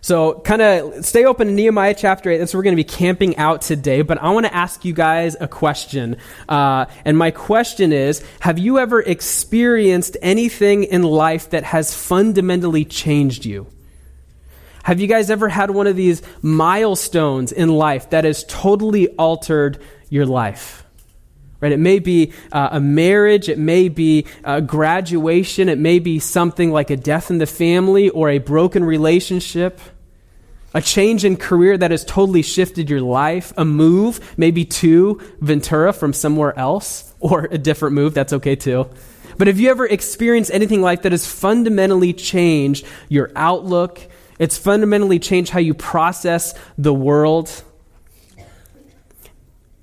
So, kind of stay open to Nehemiah chapter 8. That's where we're going to be camping out today. But I want to ask you guys a question. Uh, and my question is Have you ever experienced anything in life that has fundamentally changed you? Have you guys ever had one of these milestones in life that has totally altered your life? Right? It may be uh, a marriage, it may be a graduation, it may be something like a death in the family or a broken relationship, a change in career that has totally shifted your life, a move, maybe to Ventura from somewhere else, or a different move, that's okay too. But have you ever experienced anything like that has fundamentally changed your outlook? It's fundamentally changed how you process the world.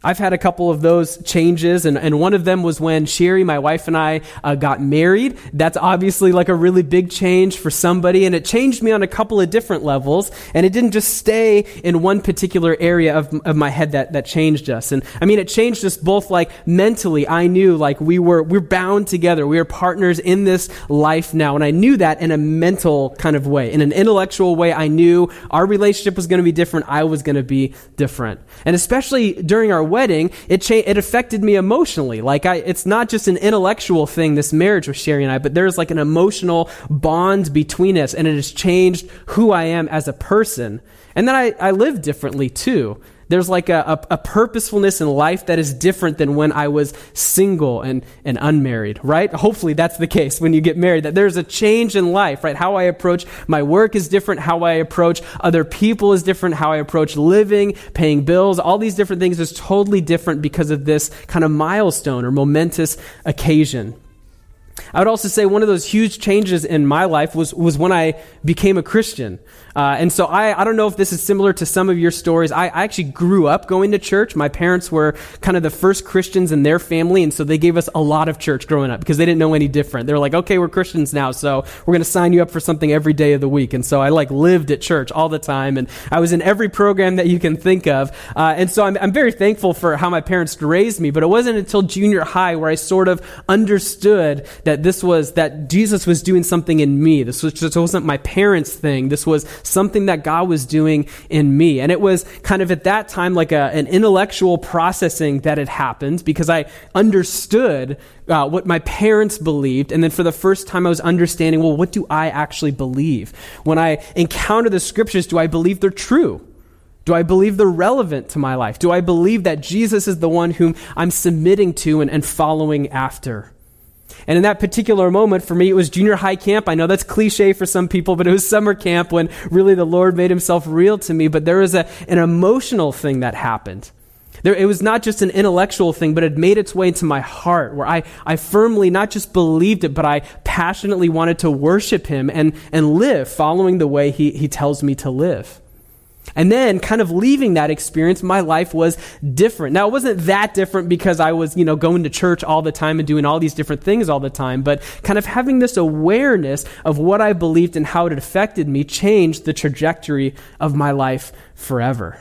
I've had a couple of those changes, and, and one of them was when Sherry, my wife, and I uh, got married. That's obviously like a really big change for somebody, and it changed me on a couple of different levels, and it didn't just stay in one particular area of, of my head that, that changed us. And I mean, it changed us both like mentally. I knew like we were, we're bound together. We are partners in this life now, and I knew that in a mental kind of way. In an intellectual way, I knew our relationship was going to be different. I was going to be different. And especially during our wedding, it cha- it affected me emotionally. Like I, it's not just an intellectual thing, this marriage with Sherry and I, but there's like an emotional bond between us, and it has changed who I am as a person. And then I, I live differently too. There's like a, a, a, purposefulness in life that is different than when I was single and, and unmarried, right? Hopefully that's the case when you get married, that there's a change in life, right? How I approach my work is different, how I approach other people is different, how I approach living, paying bills, all these different things is totally different because of this kind of milestone or momentous occasion. I would also say one of those huge changes in my life was, was when I became a Christian. Uh, and so I, I don't know if this is similar to some of your stories. I, I actually grew up going to church. My parents were kind of the first Christians in their family, and so they gave us a lot of church growing up because they didn't know any different. They were like, okay, we're Christians now, so we're going to sign you up for something every day of the week. And so I like lived at church all the time, and I was in every program that you can think of. Uh, and so I'm, I'm very thankful for how my parents raised me, but it wasn't until junior high where I sort of understood that this was, that Jesus was doing something in me. This was just wasn't my parents' thing. This was something that God was doing in me. And it was kind of at that time like a, an intellectual processing that had happened because I understood uh, what my parents believed. And then for the first time, I was understanding, well, what do I actually believe? When I encounter the scriptures, do I believe they're true? Do I believe they're relevant to my life? Do I believe that Jesus is the one whom I'm submitting to and, and following after? And in that particular moment, for me, it was junior high camp. I know that's cliche for some people, but it was summer camp when really the Lord made himself real to me. But there was a, an emotional thing that happened. There, it was not just an intellectual thing, but it made its way into my heart where I, I firmly not just believed it, but I passionately wanted to worship him and, and live following the way he, he tells me to live. And then, kind of leaving that experience, my life was different. Now, it wasn't that different because I was, you know, going to church all the time and doing all these different things all the time, but kind of having this awareness of what I believed and how it affected me changed the trajectory of my life forever.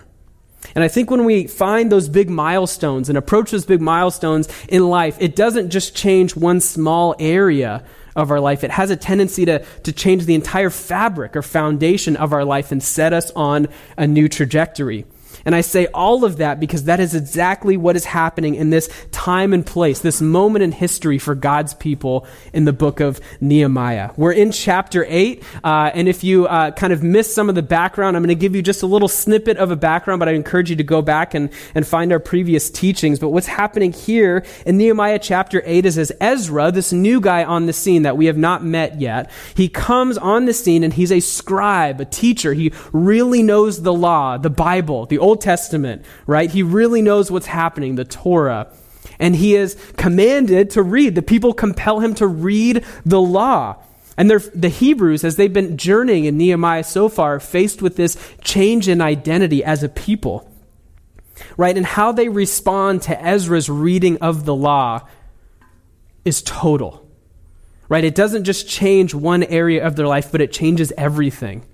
And I think when we find those big milestones and approach those big milestones in life, it doesn't just change one small area of our life. It has a tendency to, to change the entire fabric or foundation of our life and set us on a new trajectory. And I say all of that because that is exactly what is happening in this time and place, this moment in history for God's people in the book of Nehemiah. We're in chapter 8, uh, and if you uh, kind of missed some of the background, I'm going to give you just a little snippet of a background, but I encourage you to go back and, and find our previous teachings. But what's happening here in Nehemiah chapter 8 is as Ezra, this new guy on the scene that we have not met yet, he comes on the scene and he's a scribe, a teacher. He really knows the law, the Bible, the Old Old Testament, right? He really knows what's happening, the Torah. And he is commanded to read. The people compel him to read the law. And the Hebrews, as they've been journeying in Nehemiah so far, faced with this change in identity as a people, right? And how they respond to Ezra's reading of the law is total, right? It doesn't just change one area of their life, but it changes everything.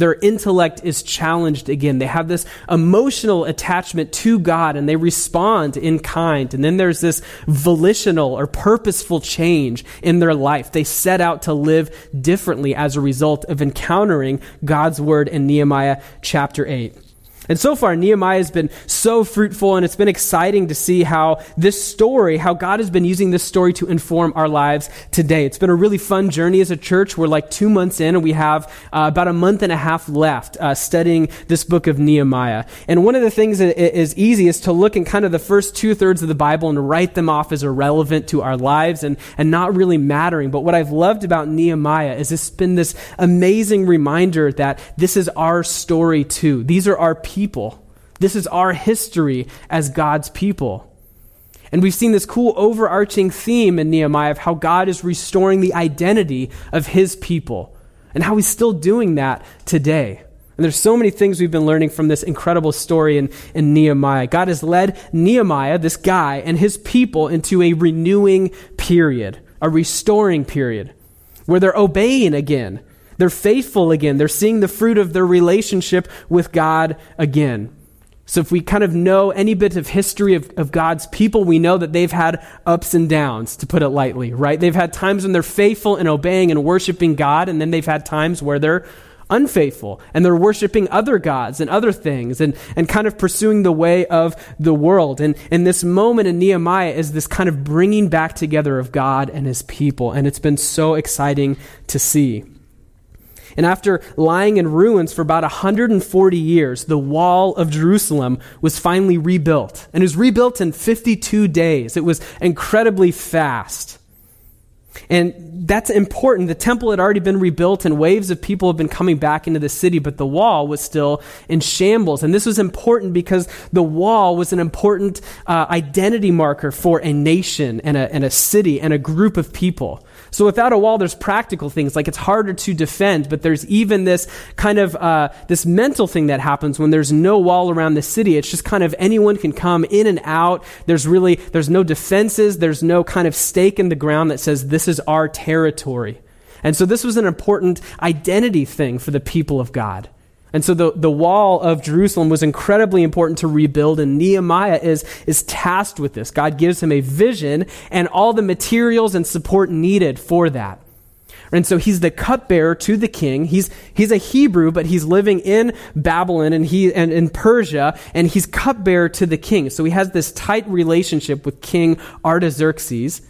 Their intellect is challenged again. They have this emotional attachment to God and they respond in kind. And then there's this volitional or purposeful change in their life. They set out to live differently as a result of encountering God's word in Nehemiah chapter 8. And so far, Nehemiah has been so fruitful, and it's been exciting to see how this story, how God has been using this story to inform our lives today. It's been a really fun journey as a church. We're like two months in, and we have uh, about a month and a half left uh, studying this book of Nehemiah. And one of the things that is easy is to look in kind of the first two thirds of the Bible and write them off as irrelevant to our lives and, and not really mattering. But what I've loved about Nehemiah is it's been this amazing reminder that this is our story too. These are our people people. This is our history as God's people. And we've seen this cool overarching theme in Nehemiah of how God is restoring the identity of his people and how he's still doing that today. And there's so many things we've been learning from this incredible story in, in Nehemiah. God has led Nehemiah, this guy, and his people into a renewing period, a restoring period, where they're obeying again, they're faithful again. They're seeing the fruit of their relationship with God again. So, if we kind of know any bit of history of, of God's people, we know that they've had ups and downs, to put it lightly, right? They've had times when they're faithful and obeying and worshiping God, and then they've had times where they're unfaithful and they're worshiping other gods and other things and, and kind of pursuing the way of the world. And, and this moment in Nehemiah is this kind of bringing back together of God and his people. And it's been so exciting to see. And after lying in ruins for about 140 years, the wall of Jerusalem was finally rebuilt. And it was rebuilt in 52 days. It was incredibly fast. And that's important. The temple had already been rebuilt, and waves of people have been coming back into the city, but the wall was still in shambles. And this was important because the wall was an important uh, identity marker for a nation and a, and a city and a group of people. So without a wall, there's practical things like it's harder to defend, but there's even this kind of uh, this mental thing that happens when there's no wall around the city. It's just kind of anyone can come in and out. There's really there's no defenses. There's no kind of stake in the ground that says this is our territory. And so this was an important identity thing for the people of God. And so the, the wall of Jerusalem was incredibly important to rebuild, and Nehemiah is, is tasked with this. God gives him a vision and all the materials and support needed for that. And so he's the cupbearer to the king. He's, he's a Hebrew, but he's living in Babylon and, he, and in Persia, and he's cupbearer to the king. So he has this tight relationship with King Artaxerxes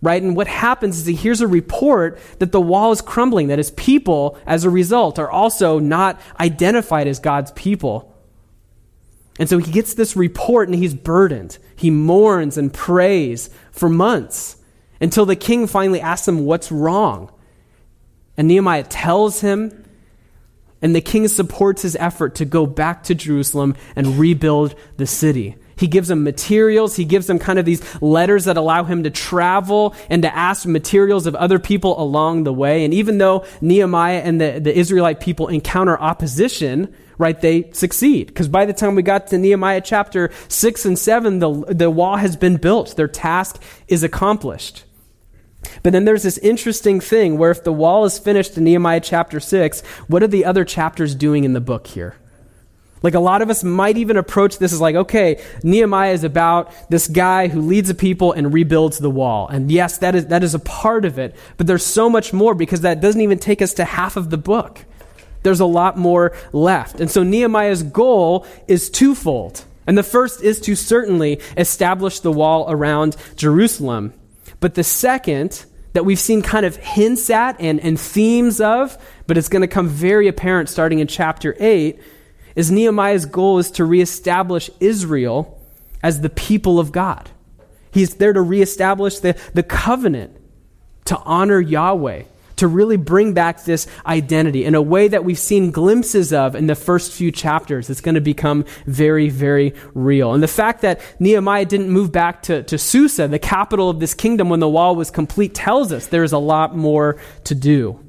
right? And what happens is he hears a report that the wall is crumbling, that his people, as a result, are also not identified as God's people. And so he gets this report and he's burdened. He mourns and prays for months until the king finally asks him what's wrong. And Nehemiah tells him, and the king supports his effort to go back to Jerusalem and rebuild the city. He gives them materials. He gives them kind of these letters that allow him to travel and to ask materials of other people along the way. And even though Nehemiah and the, the Israelite people encounter opposition, right, they succeed. Because by the time we got to Nehemiah chapter 6 and 7, the, the wall has been built. Their task is accomplished. But then there's this interesting thing where if the wall is finished in Nehemiah chapter 6, what are the other chapters doing in the book here? Like a lot of us might even approach this as like, okay, Nehemiah is about this guy who leads a people and rebuilds the wall. And yes, that is, that is a part of it, but there's so much more because that doesn't even take us to half of the book. There's a lot more left. And so Nehemiah's goal is twofold. And the first is to certainly establish the wall around Jerusalem. But the second, that we've seen kind of hints at and, and themes of, but it's going to come very apparent starting in chapter 8 is Nehemiah's goal is to reestablish Israel as the people of God. He's there to reestablish the, the covenant, to honor Yahweh, to really bring back this identity in a way that we've seen glimpses of in the first few chapters. It's going to become very, very real. And the fact that Nehemiah didn't move back to, to Susa, the capital of this kingdom, when the wall was complete, tells us there's a lot more to do.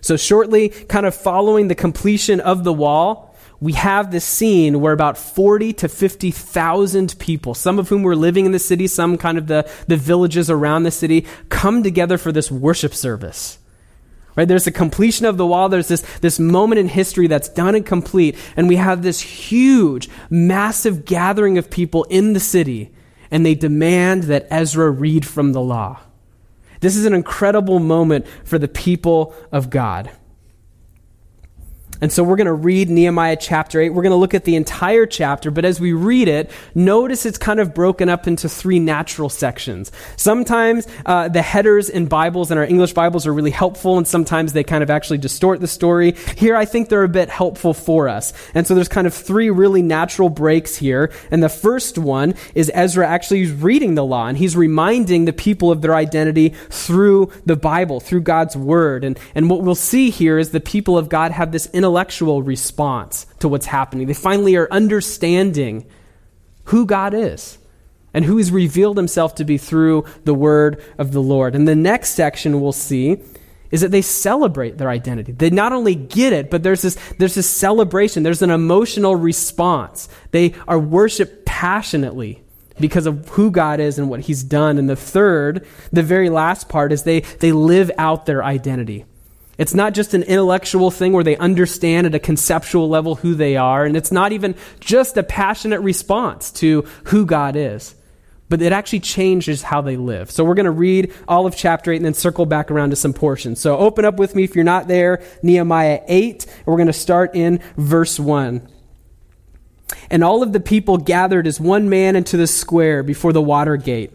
So, shortly, kind of following the completion of the wall, we have this scene where about 40 to 50,000 people, some of whom were living in the city, some kind of the, the villages around the city, come together for this worship service. Right? There's the completion of the wall. There's this, this moment in history that's done and complete. And we have this huge, massive gathering of people in the city. And they demand that Ezra read from the law. This is an incredible moment for the people of God. And so we're going to read Nehemiah chapter 8. We're going to look at the entire chapter, but as we read it, notice it's kind of broken up into three natural sections. Sometimes uh, the headers in Bibles and our English Bibles are really helpful, and sometimes they kind of actually distort the story. Here, I think they're a bit helpful for us. And so there's kind of three really natural breaks here. And the first one is Ezra actually reading the law, and he's reminding the people of their identity through the Bible, through God's Word. And, and what we'll see here is the people of God have this intellectual intellectual response to what's happening. They finally are understanding who God is and who He's revealed Himself to be through the word of the Lord. And the next section we'll see is that they celebrate their identity. They not only get it, but there's this, there's this celebration, there's an emotional response. They are worshiped passionately because of who God is and what He's done. And the third, the very last part, is they, they live out their identity. It's not just an intellectual thing where they understand at a conceptual level who they are, and it's not even just a passionate response to who God is, but it actually changes how they live. So we're going to read all of chapter 8 and then circle back around to some portions. So open up with me if you're not there, Nehemiah 8, and we're going to start in verse 1. And all of the people gathered as one man into the square before the water gate.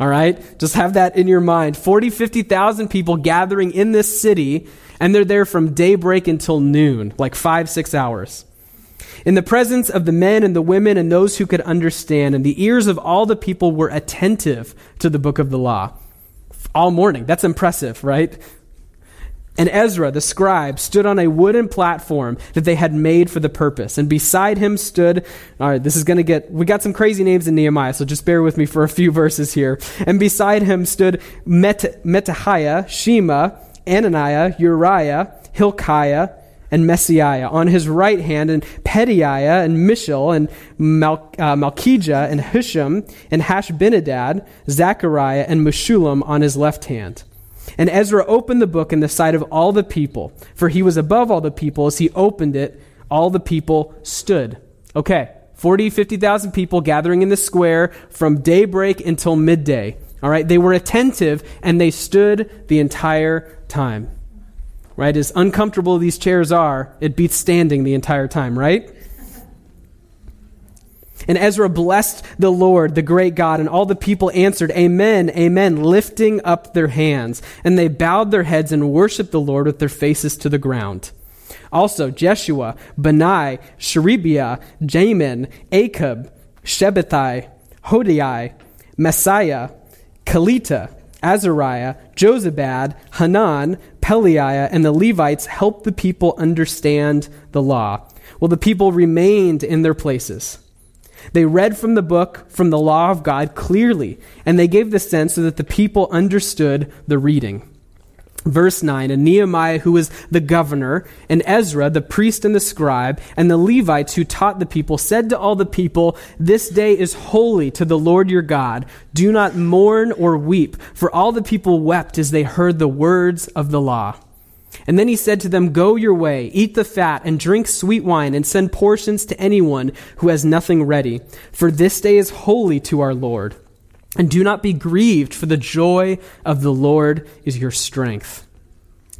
All right? Just have that in your mind. 40, 50,000 people gathering in this city and they're there from daybreak until noon, like five, six hours. In the presence of the men and the women and those who could understand, and the ears of all the people were attentive to the book of the law. All morning. That's impressive, right? And Ezra, the scribe, stood on a wooden platform that they had made for the purpose. And beside him stood, all right, this is going to get, we got some crazy names in Nehemiah, so just bear with me for a few verses here. And beside him stood Met- Metahiah, Shema, Ananiah, Uriah, Hilkiah, and Maaseiah. On his right hand, and Pedaiah, and Mishael, and Mal- uh, Malchijah, and Hashum, and Hashbinadad, Zechariah, and Meshullam on his left hand. And Ezra opened the book in the sight of all the people, for he was above all the people. As he opened it, all the people stood. Okay, 40, 50,000 people gathering in the square from daybreak until midday. All right, they were attentive and they stood the entire time. Right? As uncomfortable these chairs are, it beats standing the entire time, right? And Ezra blessed the Lord, the great God, and all the people answered, Amen, Amen, lifting up their hands. And they bowed their heads and worshiped the Lord with their faces to the ground. Also, Jeshua, Benai, Sherebiah, Jamin, Akkub, Shabbethai, Hodiah, Maaseiah, Kelita, Azariah, Jozabad, Hanan, Pelaiah, and the Levites helped the people understand the law. Well, the people remained in their places. They read from the book, from the law of God clearly, and they gave the sense so that the people understood the reading. Verse 9 And Nehemiah, who was the governor, and Ezra, the priest and the scribe, and the Levites who taught the people, said to all the people, This day is holy to the Lord your God. Do not mourn or weep. For all the people wept as they heard the words of the law. And then he said to them, Go your way, eat the fat, and drink sweet wine, and send portions to anyone who has nothing ready. For this day is holy to our Lord. And do not be grieved, for the joy of the Lord is your strength.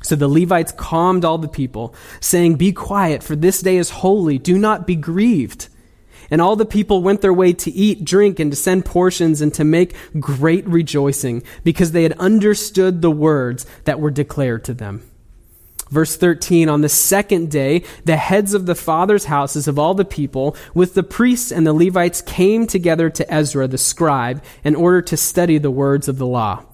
So the Levites calmed all the people, saying, Be quiet, for this day is holy. Do not be grieved. And all the people went their way to eat, drink, and to send portions and to make great rejoicing, because they had understood the words that were declared to them. Verse 13 On the second day, the heads of the fathers' houses of all the people, with the priests and the Levites, came together to Ezra the scribe in order to study the words of the law.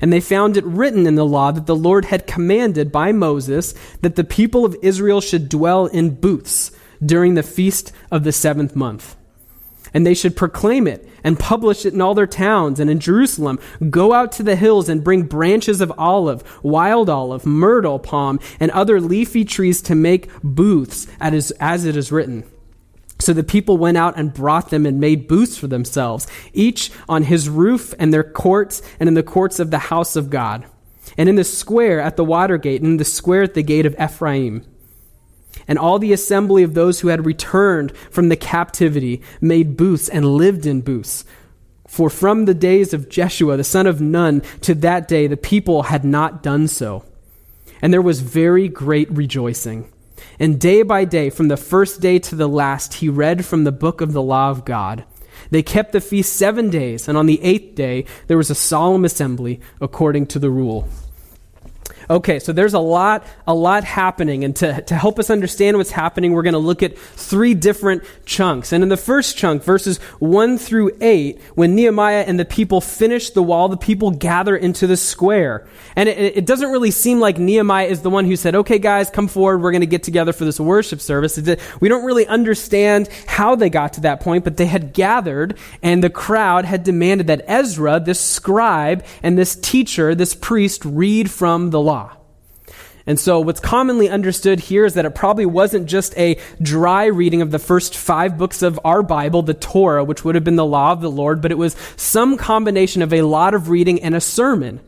And they found it written in the law that the Lord had commanded by Moses that the people of Israel should dwell in booths, during the feast of the seventh month. And they should proclaim it and publish it in all their towns and in Jerusalem. Go out to the hills and bring branches of olive, wild olive, myrtle, palm, and other leafy trees to make booths, as it is written. So the people went out and brought them and made booths for themselves, each on his roof and their courts and in the courts of the house of God, and in the square at the water gate, and in the square at the gate of Ephraim. And all the assembly of those who had returned from the captivity made booths and lived in booths. For from the days of Jeshua, the son of Nun, to that day, the people had not done so. And there was very great rejoicing. And day by day, from the first day to the last, he read from the book of the law of God. They kept the feast seven days, and on the eighth day, there was a solemn assembly according to the rule. Okay, so there's a lot, a lot happening. And to, to help us understand what's happening, we're going to look at three different chunks. And in the first chunk, verses 1 through 8, when Nehemiah and the people finish the wall, the people gather into the square. And it, it doesn't really seem like Nehemiah is the one who said, okay, guys, come forward. We're going to get together for this worship service. We don't really understand how they got to that point, but they had gathered and the crowd had demanded that Ezra, this scribe and this teacher, this priest, read from the law. And so, what's commonly understood here is that it probably wasn't just a dry reading of the first five books of our Bible, the Torah, which would have been the law of the Lord, but it was some combination of a lot of reading and a sermon.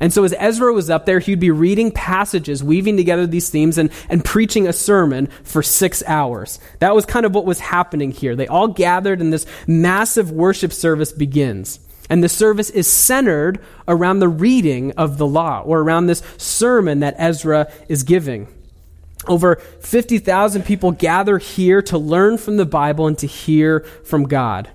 And so, as Ezra was up there, he'd be reading passages, weaving together these themes, and, and preaching a sermon for six hours. That was kind of what was happening here. They all gathered, and this massive worship service begins. And the service is centered around the reading of the law or around this sermon that Ezra is giving. Over 50,000 people gather here to learn from the Bible and to hear from God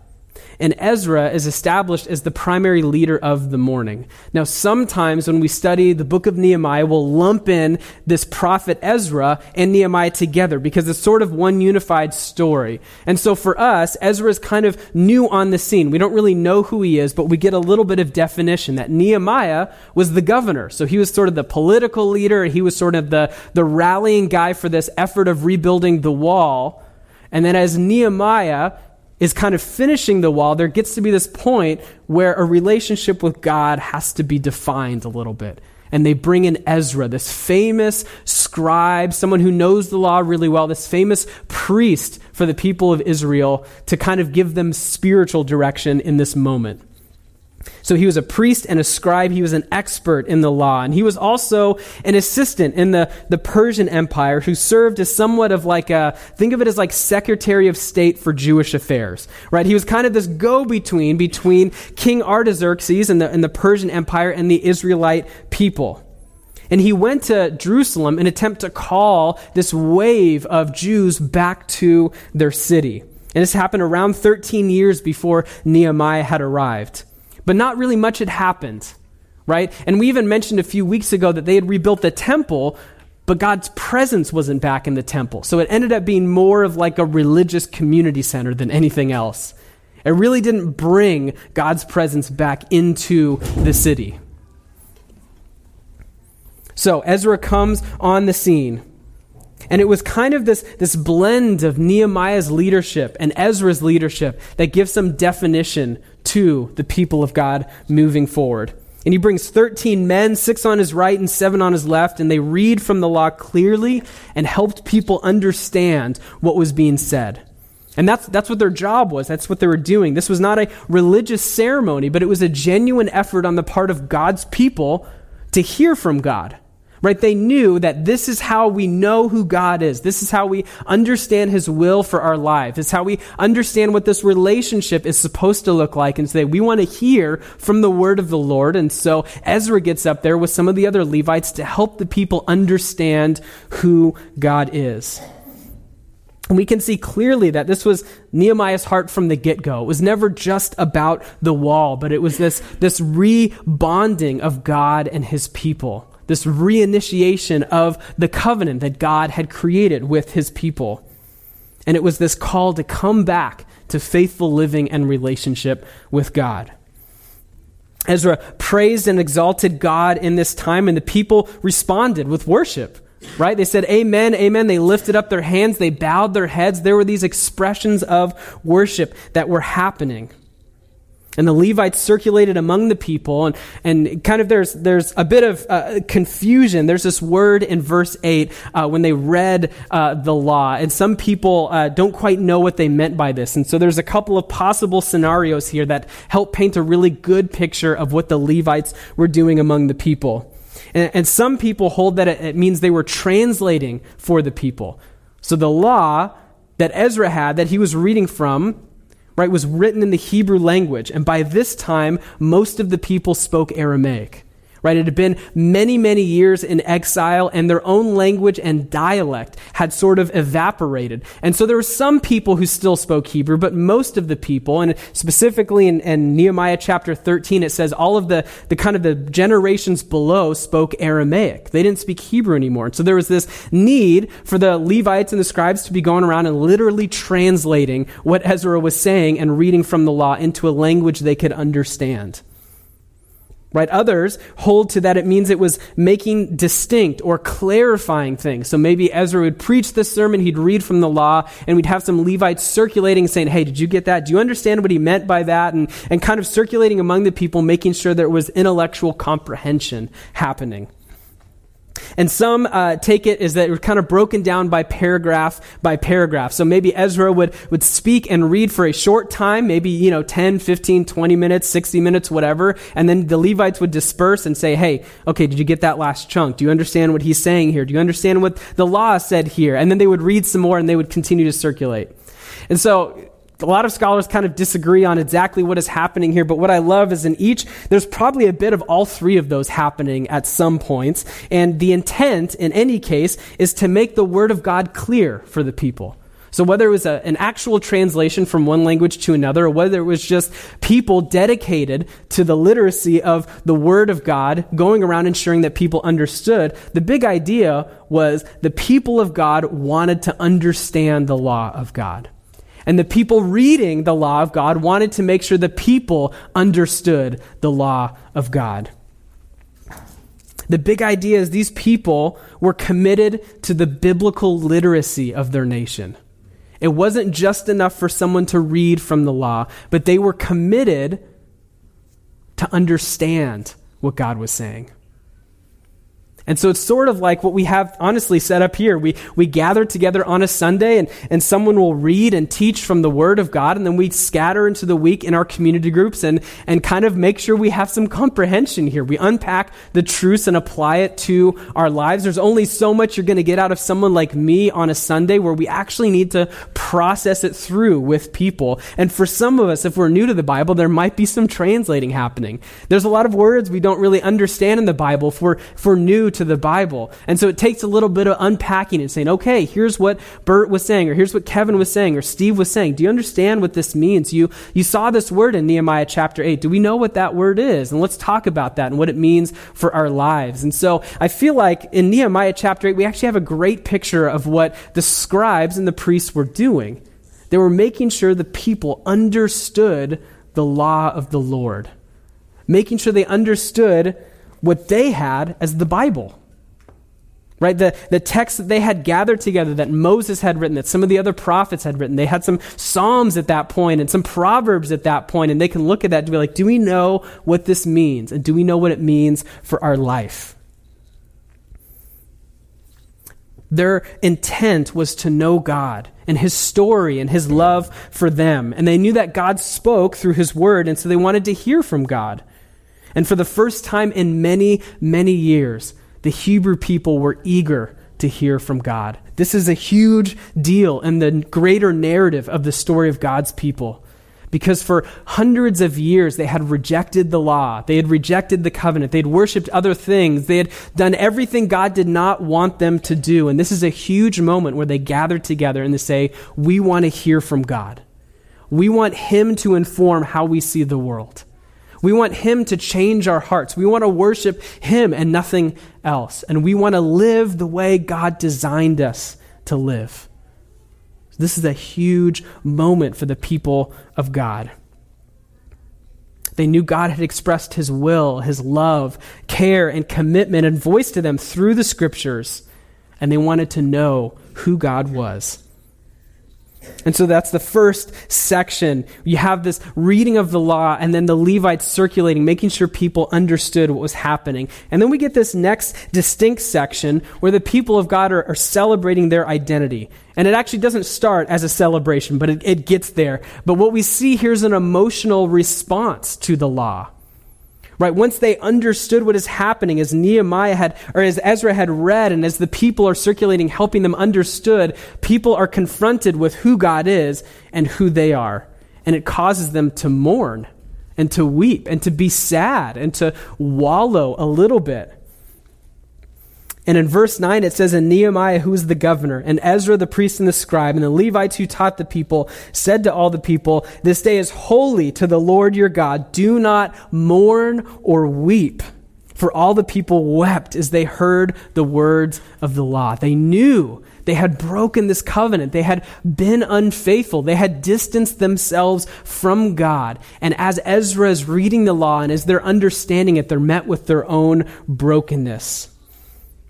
and Ezra is established as the primary leader of the morning. Now, sometimes when we study the book of Nehemiah, we'll lump in this prophet Ezra and Nehemiah together because it's sort of one unified story. And so for us, Ezra is kind of new on the scene. We don't really know who he is, but we get a little bit of definition that Nehemiah was the governor. So he was sort of the political leader. He was sort of the, the rallying guy for this effort of rebuilding the wall. And then as Nehemiah is kind of finishing the wall, there gets to be this point where a relationship with God has to be defined a little bit. And they bring in Ezra, this famous scribe, someone who knows the law really well, this famous priest for the people of Israel to kind of give them spiritual direction in this moment. So he was a priest and a scribe. He was an expert in the law. And he was also an assistant in the, the Persian Empire who served as somewhat of like a, think of it as like Secretary of State for Jewish affairs, right? He was kind of this go between King Artaxerxes and the, and the Persian Empire and the Israelite people. And he went to Jerusalem in attempt to call this wave of Jews back to their city. And this happened around 13 years before Nehemiah had arrived but not really much had happened, right? And we even mentioned a few weeks ago that they had rebuilt the temple, but God's presence wasn't back in the temple. So it ended up being more of like a religious community center than anything else. It really didn't bring God's presence back into the city. So Ezra comes on the scene. And it was kind of this, this blend of Nehemiah's leadership and Ezra's leadership that gives some definition to the people of God moving forward. And he brings 13 men, six on his right and seven on his left, and they read from the law clearly and helped people understand what was being said. And that's, that's what their job was. That's what they were doing. This was not a religious ceremony, but it was a genuine effort on the part of God's people to hear from God right? They knew that this is how we know who God is. This is how we understand His will for our lives. It's how we understand what this relationship is supposed to look like. And say, we want to hear from the word of the Lord. And so Ezra gets up there with some of the other Levites to help the people understand who God is. And we can see clearly that this was Nehemiah's heart from the get go. It was never just about the wall, but it was this, this rebonding of God and his people this reinitiation of the covenant that God had created with his people. And it was this call to come back to faithful living and relationship with God. Ezra praised and exalted God in this time, and the people responded with worship. right? They said, Amen, Amen. They lifted up their hands, they bowed their heads. There were these expressions of worship that were happening. And the Levites circulated among the people, and, and kind of there's, there's a bit of uh, confusion. There's this word in verse 8 uh, when they read uh, the law, and some people uh, don't quite know what they meant by this. And so there's a couple of possible scenarios here that help paint a really good picture of what the Levites were doing among the people. And, and some people hold that it, it means they were translating for the people. So the law that Ezra had, that he was reading from, right, was written in the Hebrew language. And by this time, most of the people spoke Aramaic right? It had been many, many years in exile, and their own language and dialect had sort of evaporated. And so there were some people who still spoke Hebrew, but most of the people, and specifically in, in Nehemiah chapter 13, it says all of the, the kind of the generations below spoke Aramaic. They didn't speak Hebrew anymore. And so there was this need for the Levites and the scribes to be going around and literally translating what Ezra was saying and reading from the law into a language they could understand. Right? Others hold to that it means it was making distinct or clarifying things. So maybe Ezra would preach the sermon, he'd read from the law, and we'd have some Levites circulating saying, Hey, did you get that? Do you understand what he meant by that? And, and kind of circulating among the people, making sure there was intellectual comprehension happening. And some uh, take it is that it was kind of broken down by paragraph by paragraph. So maybe Ezra would, would speak and read for a short time, maybe, you know, 10, 15, 20 minutes, 60 minutes, whatever. And then the Levites would disperse and say, hey, okay, did you get that last chunk? Do you understand what he's saying here? Do you understand what the law said here? And then they would read some more and they would continue to circulate. And so a lot of scholars kind of disagree on exactly what is happening here, but what I love is in each, there's probably a bit of all three of those happening at some points. And the intent, in any case, is to make the Word of God clear for the people. So whether it was a, an actual translation from one language to another, or whether it was just people dedicated to the literacy of the Word of God, going around ensuring that people understood, the big idea was the people of God wanted to understand the law of God. And the people reading the law of God wanted to make sure the people understood the law of God. The big idea is these people were committed to the biblical literacy of their nation. It wasn't just enough for someone to read from the law, but they were committed to understand what God was saying. And so it's sort of like what we have honestly set up here. We, we gather together on a Sunday and, and someone will read and teach from the Word of God, and then we scatter into the week in our community groups and, and kind of make sure we have some comprehension here. We unpack the truths and apply it to our lives. There's only so much you're going to get out of someone like me on a Sunday where we actually need to process it through with people. And for some of us, if we're new to the Bible, there might be some translating happening. There's a lot of words we don't really understand in the Bible if we're, if we're new to the Bible. And so it takes a little bit of unpacking and saying, okay, here's what Bert was saying, or here's what Kevin was saying, or Steve was saying. Do you understand what this means? You, you saw this word in Nehemiah chapter 8. Do we know what that word is? And let's talk about that and what it means for our lives. And so I feel like in Nehemiah chapter 8, we actually have a great picture of what the scribes and the priests were doing. They were making sure the people understood the law of the Lord, making sure they understood what they had as the Bible. Right? The, the text that they had gathered together that Moses had written, that some of the other prophets had written. They had some Psalms at that point and some Proverbs at that point, and they can look at that and be like, do we know what this means? And do we know what it means for our life? Their intent was to know God and His story and His love for them. And they knew that God spoke through His Word, and so they wanted to hear from God. And for the first time in many, many years, the Hebrew people were eager to hear from God. This is a huge deal in the greater narrative of the story of God's people. Because for hundreds of years they had rejected the law, they had rejected the covenant, they'd worshiped other things, they had done everything God did not want them to do. And this is a huge moment where they gather together and they say, We want to hear from God. We want Him to inform how we see the world. We want Him to change our hearts. We want to worship Him and nothing else. And we want to live the way God designed us to live. This is a huge moment for the people of God. They knew God had expressed His will, His love, care, and commitment and voice to them through the scriptures. and they wanted to know who God was. And so that's the first section. You have this reading of the law and then the Levites circulating, making sure people understood what was happening. And then we get this next distinct section where the people of God are, are celebrating their identity. And it actually doesn't start as a celebration, but it, it gets there. But what we see here is an emotional response to the law. Right? Once they understood what is happening, as Nehemiah had, or as Ezra had read, and as the people are circulating, helping them understood, people are confronted with who God is and who they are. And it causes them to mourn and to weep and to be sad and to wallow a little bit. And in verse 9, it says, And Nehemiah, who was the governor, and Ezra the priest and the scribe, and the Levites who taught the people, said to all the people, This day is holy to the Lord your God. Do not mourn or weep. For all the people wept as they heard the words of the law. They knew they had broken this covenant. They had been unfaithful. They had distanced themselves from God. And as Ezra is reading the law and as they're understanding it, they're met with their own brokenness.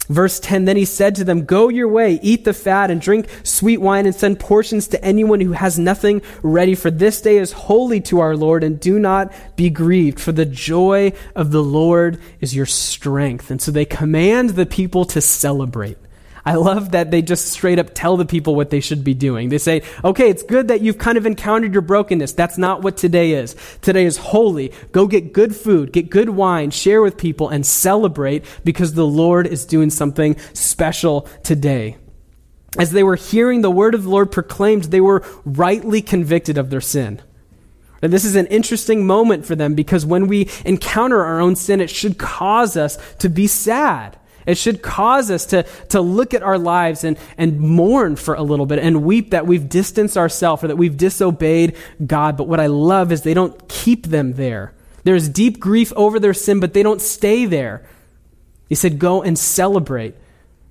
Verse 10 Then he said to them, Go your way, eat the fat, and drink sweet wine, and send portions to anyone who has nothing ready. For this day is holy to our Lord, and do not be grieved, for the joy of the Lord is your strength. And so they command the people to celebrate. I love that they just straight up tell the people what they should be doing. They say, okay, it's good that you've kind of encountered your brokenness. That's not what today is. Today is holy. Go get good food, get good wine, share with people, and celebrate because the Lord is doing something special today. As they were hearing the word of the Lord proclaimed, they were rightly convicted of their sin. And this is an interesting moment for them because when we encounter our own sin, it should cause us to be sad. It should cause us to, to look at our lives and, and mourn for a little bit and weep that we've distanced ourselves or that we've disobeyed God. But what I love is they don't keep them there. There's deep grief over their sin, but they don't stay there. He said, Go and celebrate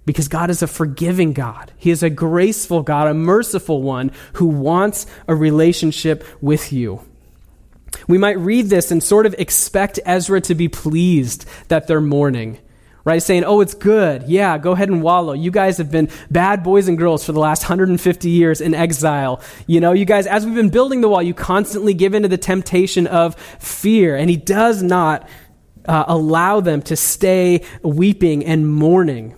because God is a forgiving God. He is a graceful God, a merciful one who wants a relationship with you. We might read this and sort of expect Ezra to be pleased that they're mourning right? Saying, oh, it's good. Yeah, go ahead and wallow. You guys have been bad boys and girls for the last 150 years in exile. You know, you guys, as we've been building the wall, you constantly give into the temptation of fear. And he does not uh, allow them to stay weeping and mourning.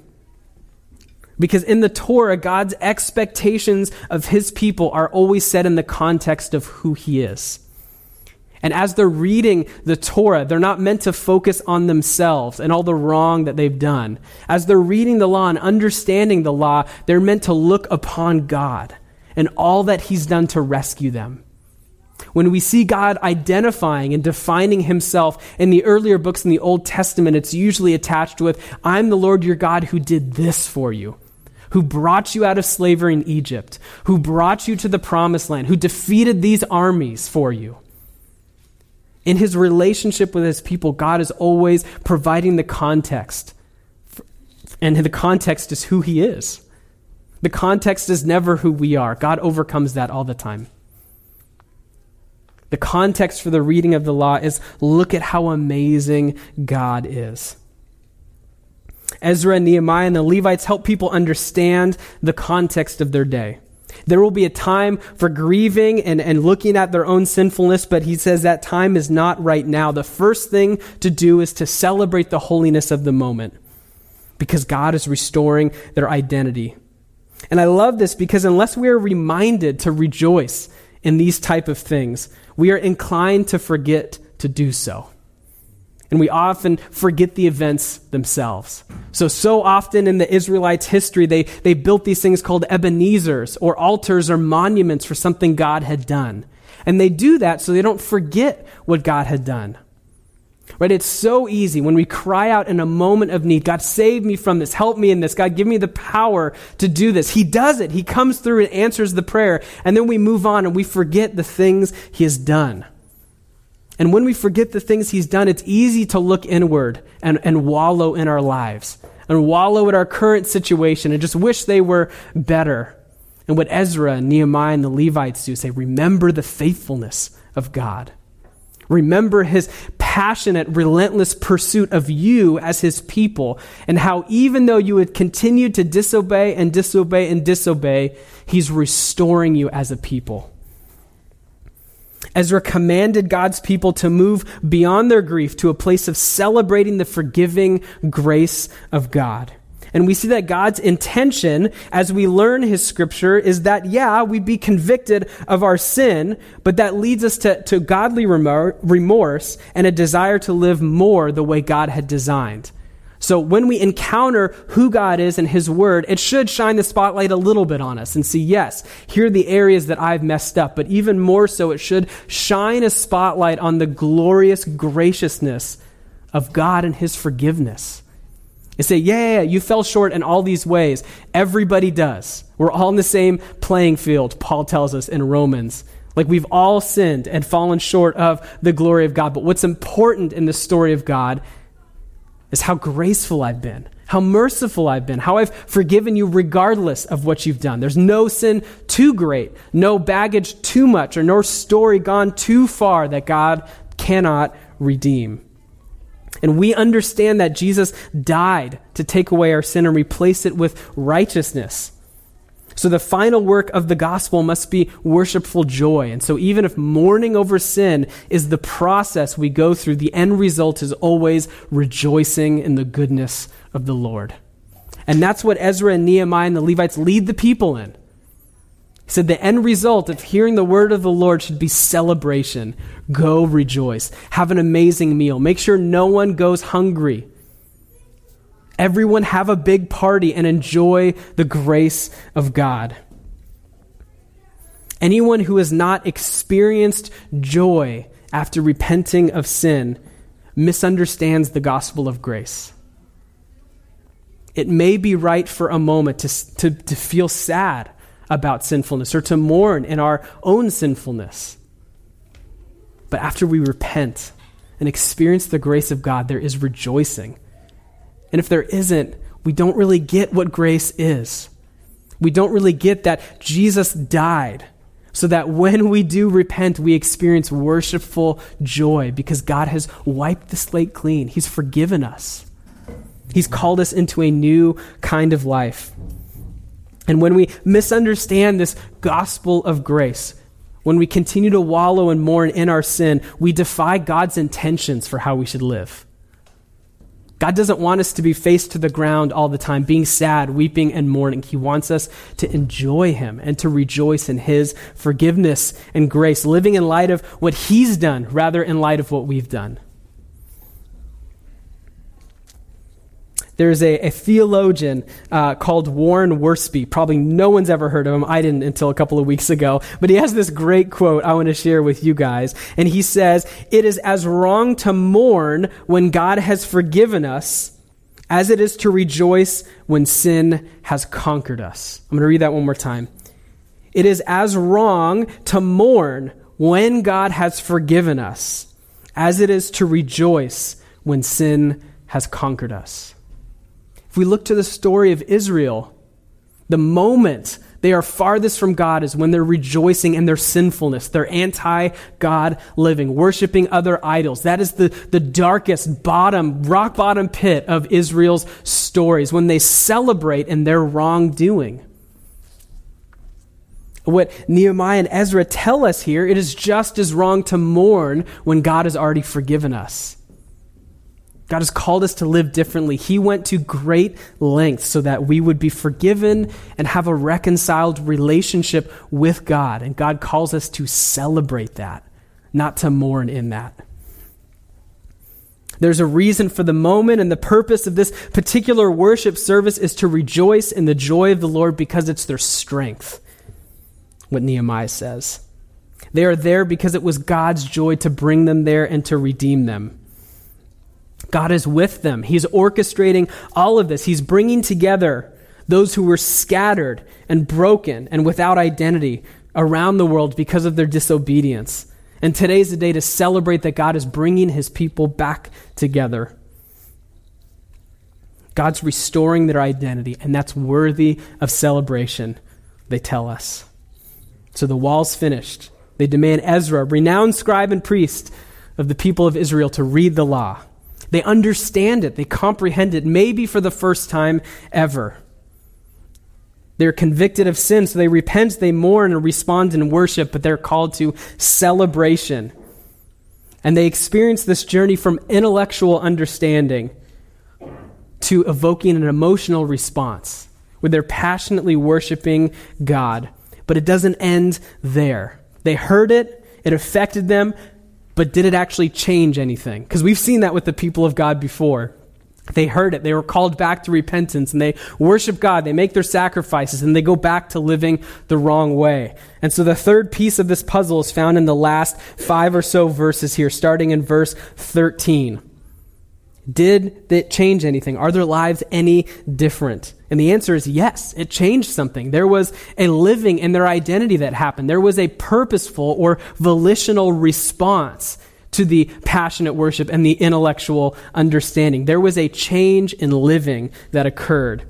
Because in the Torah, God's expectations of his people are always set in the context of who he is. And as they're reading the Torah, they're not meant to focus on themselves and all the wrong that they've done. As they're reading the law and understanding the law, they're meant to look upon God and all that He's done to rescue them. When we see God identifying and defining Himself in the earlier books in the Old Testament, it's usually attached with, I'm the Lord your God who did this for you who brought you out of slavery in Egypt, who brought you to the promised land, who defeated these armies for you. In his relationship with his people, God is always providing the context. And the context is who he is. The context is never who we are. God overcomes that all the time. The context for the reading of the law is look at how amazing God is. Ezra, Nehemiah, and the Levites help people understand the context of their day. There will be a time for grieving and, and looking at their own sinfulness, but he says that time is not right now. The first thing to do is to celebrate the holiness of the moment because God is restoring their identity. And I love this because unless we are reminded to rejoice in these type of things, we are inclined to forget to do so. And we often forget the events themselves. So, so often in the Israelites' history, they, they built these things called Ebenezers or altars or monuments for something God had done. And they do that so they don't forget what God had done. Right? It's so easy when we cry out in a moment of need, God, save me from this. Help me in this. God, give me the power to do this. He does it. He comes through and answers the prayer. And then we move on and we forget the things He has done. And when we forget the things he's done, it's easy to look inward and, and wallow in our lives and wallow at our current situation and just wish they were better. And what Ezra and Nehemiah and the Levites do say, remember the faithfulness of God. Remember his passionate, relentless pursuit of you as his people, and how even though you would continue to disobey and disobey and disobey, he's restoring you as a people. Ezra commanded God's people to move beyond their grief to a place of celebrating the forgiving grace of God. And we see that God's intention as we learn his scripture is that, yeah, we'd be convicted of our sin, but that leads us to, to godly remorse and a desire to live more the way God had designed. So when we encounter who God is and His Word, it should shine the spotlight a little bit on us and see, yes, here are the areas that I've messed up. But even more so, it should shine a spotlight on the glorious graciousness of God and His forgiveness. And say, yeah, yeah, yeah, you fell short in all these ways. Everybody does. We're all in the same playing field, Paul tells us in Romans. Like we've all sinned and fallen short of the glory of God. But what's important in the story of God is how graceful I've been, how merciful I've been, how I've forgiven you regardless of what you've done. There's no sin too great, no baggage too much, or no story gone too far that God cannot redeem. And we understand that Jesus died to take away our sin and replace it with righteousness. So the final work of the gospel must be worshipful joy. And so even if mourning over sin is the process we go through, the end result is always rejoicing in the goodness of the Lord. And that's what Ezra and Nehemiah and the Levites lead the people in. He said the end result of hearing the word of the Lord should be celebration. Go rejoice. Have an amazing meal. Make sure no one goes hungry. Everyone have a big party and enjoy the grace of God. Anyone who has not experienced joy after repenting of sin misunderstands the gospel of grace. It may be right for a moment to, to, to feel sad about sinfulness or to mourn in our own sinfulness. But after we repent and experience the grace of God, there is rejoicing and if there isn't, we don't really get what grace is. We don't really get that Jesus died so that when we do repent, we experience worshipful joy because God has wiped the slate clean. He's forgiven us, He's called us into a new kind of life. And when we misunderstand this gospel of grace, when we continue to wallow and mourn in our sin, we defy God's intentions for how we should live. God doesn't want us to be faced to the ground all the time, being sad, weeping, and mourning. He wants us to enjoy Him and to rejoice in His forgiveness and grace, living in light of what He's done rather in light of what we've done. There's a, a theologian uh, called Warren Wiersbe. Probably no one's ever heard of him. I didn't until a couple of weeks ago. But he has this great quote I want to share with you guys. And he says, It is as wrong to mourn when God has forgiven us as it is to rejoice when sin has conquered us. I'm going to read that one more time. It is as wrong to mourn when God has forgiven us as it is to rejoice when sin has conquered us. If we look to the story of Israel, the moment they are farthest from God is when they're rejoicing in their sinfulness. They're anti God living, worshiping other idols. That is the, the darkest bottom, rock bottom pit of Israel's stories when they celebrate in their wrongdoing. What Nehemiah and Ezra tell us here, it is just as wrong to mourn when God has already forgiven us. God has called us to live differently. He went to great lengths so that we would be forgiven and have a reconciled relationship with God. And God calls us to celebrate that, not to mourn in that. There's a reason for the moment, and the purpose of this particular worship service is to rejoice in the joy of the Lord because it's their strength, what Nehemiah says. They are there because it was God's joy to bring them there and to redeem them. God is with them. He's orchestrating all of this. He's bringing together those who were scattered and broken and without identity around the world because of their disobedience. And today's the day to celebrate that God is bringing his people back together. God's restoring their identity, and that's worthy of celebration, they tell us. So the wall's finished. They demand Ezra, renowned scribe and priest, of the people of Israel to read the law. They understand it, they comprehend it, maybe for the first time ever. They're convicted of sin, so they repent, they mourn, and respond in worship, but they're called to celebration. And they experience this journey from intellectual understanding to evoking an emotional response, where they're passionately worshiping God. But it doesn't end there. They heard it, it affected them, but did it actually change anything? Because we've seen that with the people of God before. They heard it. They were called back to repentance and they worship God. They make their sacrifices and they go back to living the wrong way. And so the third piece of this puzzle is found in the last five or so verses here, starting in verse 13. Did it change anything? Are their lives any different? And the answer is yes, it changed something. There was a living in their identity that happened. There was a purposeful or volitional response to the passionate worship and the intellectual understanding. There was a change in living that occurred.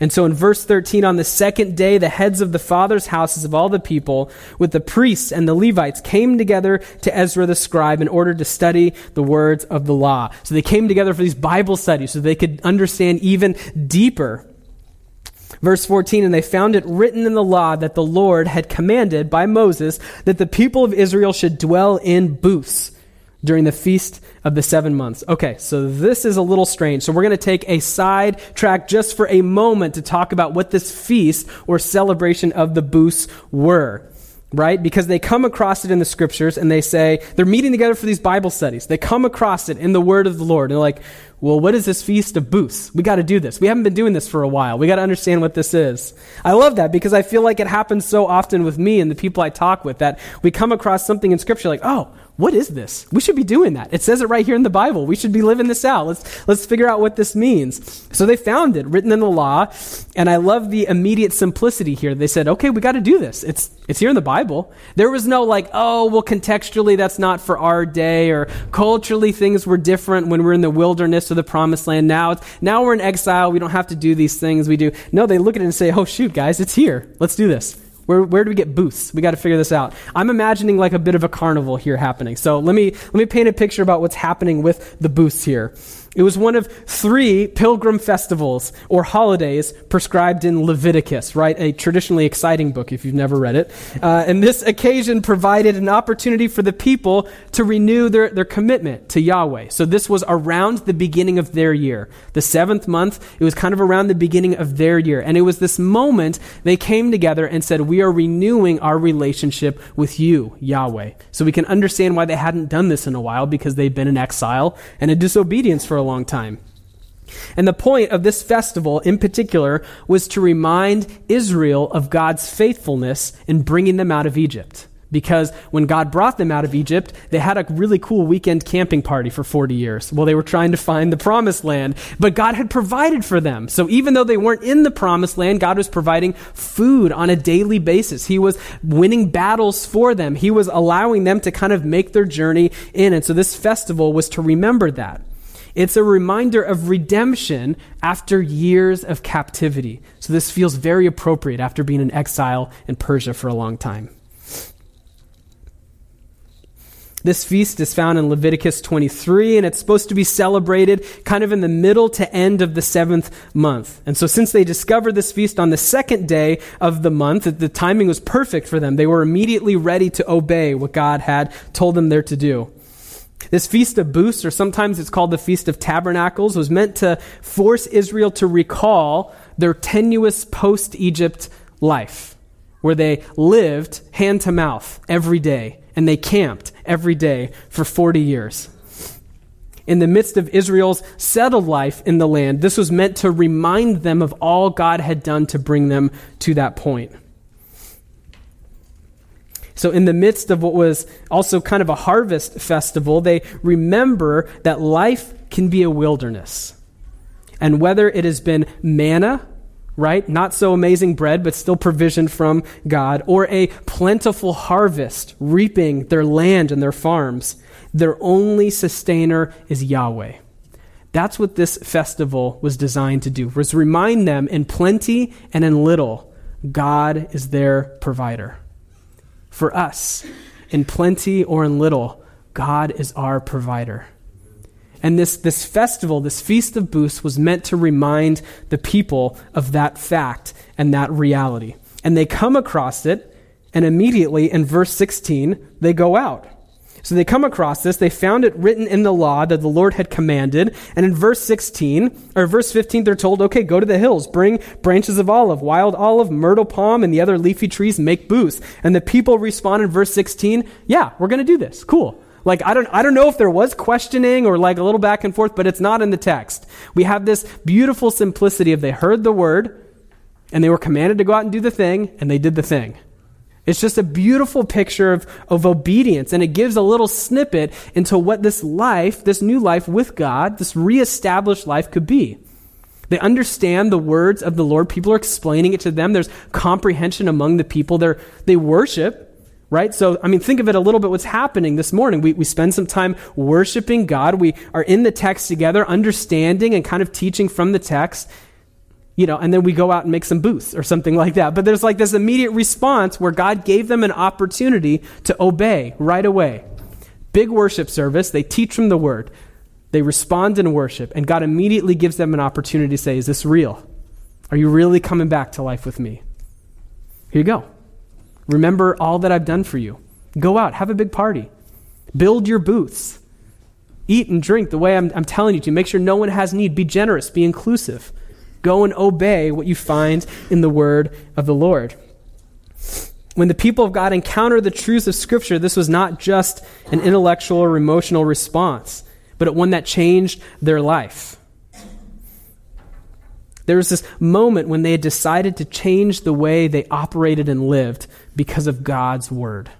And so in verse 13, on the second day, the heads of the fathers' houses of all the people, with the priests and the Levites, came together to Ezra the scribe in order to study the words of the law. So they came together for these Bible studies so they could understand even deeper. Verse 14, and they found it written in the law that the Lord had commanded by Moses that the people of Israel should dwell in booths during the feast of the seven months. Okay, so this is a little strange. So we're going to take a side track just for a moment to talk about what this feast or celebration of the booths were. Right? Because they come across it in the scriptures and they say, they're meeting together for these Bible studies. They come across it in the word of the Lord. And they're like, well, what is this Feast of Booths? We got to do this. We haven't been doing this for a while. We got to understand what this is. I love that because I feel like it happens so often with me and the people I talk with that we come across something in Scripture like, oh, what is this? We should be doing that. It says it right here in the Bible. We should be living this out. Let's, let's figure out what this means. So they found it written in the law, and I love the immediate simplicity here. They said, okay, we got to do this. It's, it's here in the Bible. There was no like, oh, well, contextually that's not for our day, or culturally things were different when we're in the wilderness or the promised land. Now, now we're in exile. We don't have to do these things we do. No, they look at it and say, oh, shoot, guys, it's here. Let's do this. Where, where do we get booths? We got to figure this out. I'm imagining like a bit of a carnival here happening. So let me, let me paint a picture about what's happening with the booths here. It was one of three pilgrim festivals or holidays prescribed in Leviticus, right? A traditionally exciting book if you've never read it. Uh, and this occasion provided an opportunity for the people to renew their, their commitment to Yahweh. So this was around the beginning of their year. The seventh month, it was kind of around the beginning of their year. And it was this moment they came together and said, We are renewing our relationship with you, Yahweh. So we can understand why they hadn't done this in a while because they've been in exile and in disobedience for a long time. And the point of this festival in particular was to remind Israel of God's faithfulness in bringing them out of Egypt. Because when God brought them out of Egypt, they had a really cool weekend camping party for 40 years while they were trying to find the promised land. But God had provided for them. So even though they weren't in the promised land, God was providing food on a daily basis. He was winning battles for them. He was allowing them to kind of make their journey in. And so this festival was to remember that. It's a reminder of redemption after years of captivity. So this feels very appropriate after being in exile in Persia for a long time. This feast is found in Leviticus 23, and it's supposed to be celebrated kind of in the middle to end of the seventh month. And so, since they discovered this feast on the second day of the month, the timing was perfect for them. They were immediately ready to obey what God had told them there to do. This Feast of Booths, or sometimes it's called the Feast of Tabernacles, was meant to force Israel to recall their tenuous post Egypt life, where they lived hand to mouth every day, and they camped every day for 40 years. In the midst of Israel's settled life in the land, this was meant to remind them of all God had done to bring them to that point. So, in the midst of what was also kind of a harvest festival, they remember that life can be a wilderness. And whether it has been manna, right? Not so amazing bread, but still provision from God, or a plentiful harvest, reaping their land and their farms, their only sustainer is Yahweh. That's what this festival was designed to do, was remind them in plenty and in little, God is their provider for us in plenty or in little, God is our provider. And this, this festival, this Feast of Booths, was meant to remind the people of that fact and that reality. And they come across it, and immediately in verse 16, they go out. So they come across this. They found it written in the law that the Lord had commanded. And in verse 16, or verse 15, they're told, okay, go to the hills, bring branches of olive, wild olive, myrtle palm, and the other leafy trees, make booths. And the people respond in verse 16, yeah, we're going to do this. Cool. Like, I don't, I don't know if there was questioning or like a little back and forth, but it's not in the text. We have this beautiful simplicity of they heard the word and they were commanded to go out and do the thing and they did the thing. It's just a beautiful picture of, of obedience, and it gives a little snippet into what this life, this new life with God, this reestablished life could be. They understand the words of the Lord. People are explaining it to them. There's comprehension among the people. they they worship right? So, I mean, think of it a little bit what's happening this morning. We, we spend some time worshiping God. We are in the text together, understanding and kind of teaching from the text, you know, and then we go out and make some booths or something like that. But there's like this immediate response where God gave them an opportunity to obey right away. Big worship service, they teach from the word. They respond in worship, and God immediately gives them an opportunity to say, Is this real? Are you really coming back to life with me? Here you go. Remember all that I've done for you. Go out, have a big party, build your booths, eat and drink the way I'm, I'm telling you to. Make sure no one has need. Be generous, be inclusive. Go and obey what you find in the word of the Lord. When the people of God encountered the truths of Scripture, this was not just an intellectual or emotional response, but one that changed their life. There was this moment when they had decided to change the way they operated and lived because of God's word.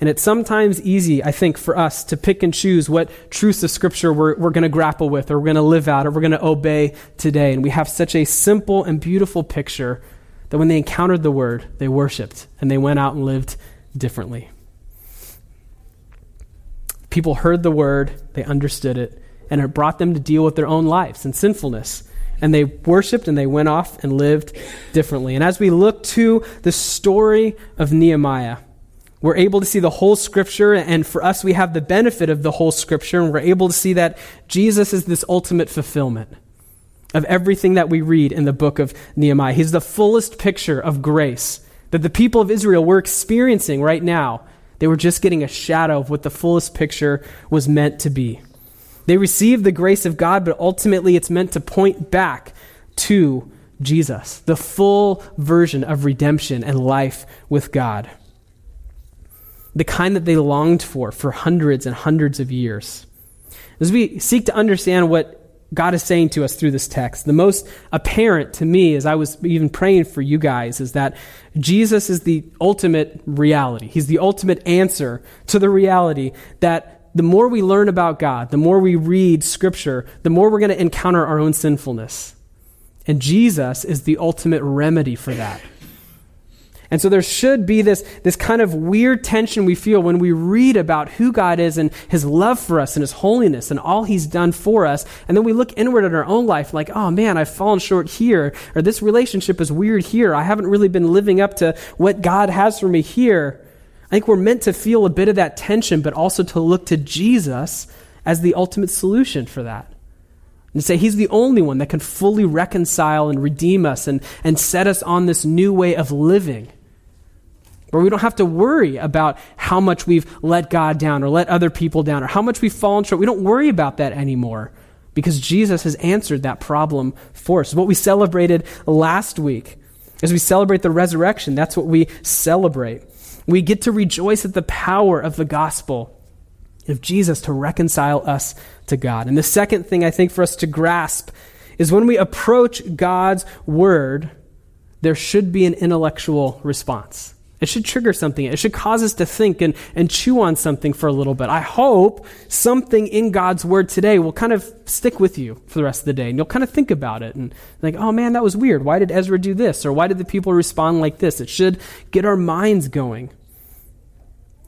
And it's sometimes easy, I think, for us to pick and choose what truths of Scripture we're, we're going to grapple with, or we're going to live out, or we're going to obey today. And we have such a simple and beautiful picture that when they encountered the Word, they worshiped and they went out and lived differently. People heard the Word, they understood it, and it brought them to deal with their own lives and sinfulness. And they worshiped and they went off and lived differently. And as we look to the story of Nehemiah, we're able to see the whole scripture, and for us, we have the benefit of the whole scripture, and we're able to see that Jesus is this ultimate fulfillment of everything that we read in the book of Nehemiah. He's the fullest picture of grace that the people of Israel were experiencing right now. They were just getting a shadow of what the fullest picture was meant to be. They received the grace of God, but ultimately it's meant to point back to Jesus, the full version of redemption and life with God. The kind that they longed for for hundreds and hundreds of years. As we seek to understand what God is saying to us through this text, the most apparent to me as I was even praying for you guys is that Jesus is the ultimate reality. He's the ultimate answer to the reality that the more we learn about God, the more we read Scripture, the more we're going to encounter our own sinfulness. And Jesus is the ultimate remedy for that. And so there should be this, this kind of weird tension we feel when we read about who God is and his love for us and his holiness and all he's done for us. And then we look inward at our own life like, oh man, I've fallen short here, or this relationship is weird here. I haven't really been living up to what God has for me here. I think we're meant to feel a bit of that tension, but also to look to Jesus as the ultimate solution for that. And say he's the only one that can fully reconcile and redeem us and, and set us on this new way of living. Where we don't have to worry about how much we've let God down or let other people down or how much we've fallen short. We don't worry about that anymore because Jesus has answered that problem for us. What we celebrated last week. As we celebrate the resurrection, that's what we celebrate. We get to rejoice at the power of the gospel of Jesus to reconcile us to God. And the second thing I think for us to grasp is when we approach God's word, there should be an intellectual response. It should trigger something. It should cause us to think and, and chew on something for a little bit. I hope something in God's word today will kind of stick with you for the rest of the day. And you'll kind of think about it and think, oh man, that was weird. Why did Ezra do this? Or why did the people respond like this? It should get our minds going.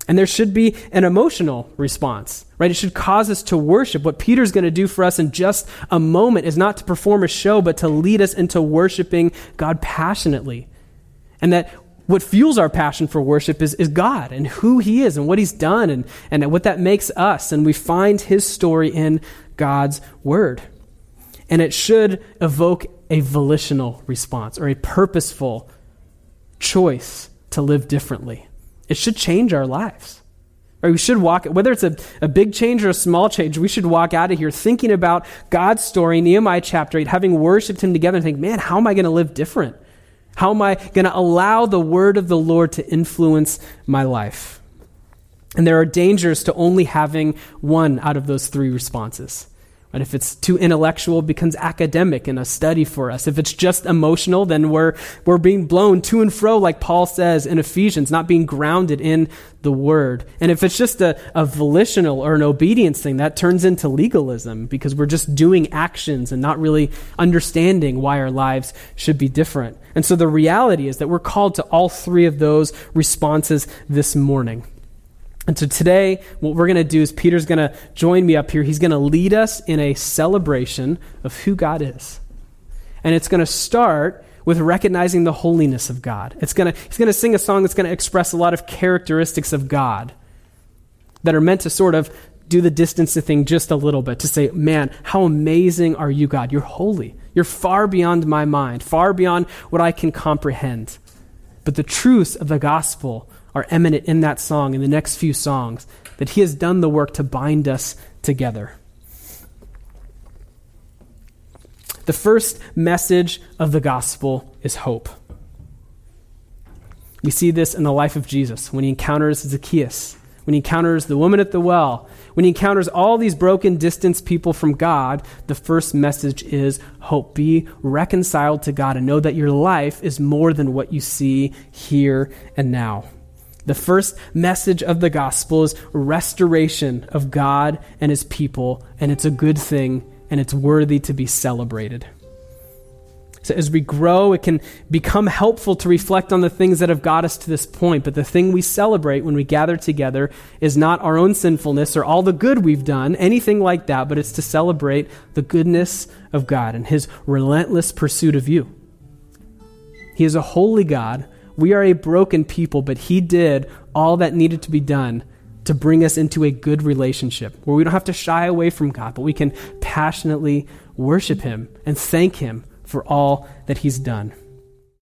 And there should be an emotional response, right? It should cause us to worship. What Peter's going to do for us in just a moment is not to perform a show, but to lead us into worshiping God passionately. And that what fuels our passion for worship is, is God and who He is and what He's done and, and what that makes us. And we find His story in God's Word. And it should evoke a volitional response or a purposeful choice to live differently. It should change our lives. Or we should walk, whether it's a, a big change or a small change, we should walk out of here thinking about God's story, Nehemiah chapter 8, having worshiped Him together and think, man, how am I going to live different? How am I going to allow the word of the Lord to influence my life? And there are dangers to only having one out of those three responses. And if it's too intellectual, it becomes academic and a study for us. If it's just emotional, then we're, we're being blown to and fro, like Paul says in Ephesians, not being grounded in the word. And if it's just a, a volitional or an obedience thing, that turns into legalism because we're just doing actions and not really understanding why our lives should be different. And so the reality is that we're called to all three of those responses this morning. And so today, what we're going to do is Peter's going to join me up here. He's going to lead us in a celebration of who God is. And it's going to start with recognizing the holiness of God. It's to, he's going to sing a song that's going to express a lot of characteristics of God that are meant to sort of do the distance thing just a little bit to say, man, how amazing are you, God? You're holy. You're far beyond my mind, far beyond what I can comprehend. But the truths of the gospel are eminent in that song, in the next few songs, that He has done the work to bind us together. The first message of the gospel is hope. We see this in the life of Jesus when he encounters Zacchaeus, when he encounters the woman at the well, when he encounters all these broken, distanced people from God. The first message is hope. Be reconciled to God and know that your life is more than what you see here and now. The first message of the gospel is restoration of God and his people, and it's a good thing and it's worthy to be celebrated. So as we grow, it can become helpful to reflect on the things that have got us to this point. But the thing we celebrate when we gather together is not our own sinfulness or all the good we've done, anything like that, but it's to celebrate the goodness of God and his relentless pursuit of you. He is a holy God we are a broken people, but He did all that needed to be done to bring us into a good relationship where we don't have to shy away from God, but we can passionately worship Him and thank Him for all that He's done.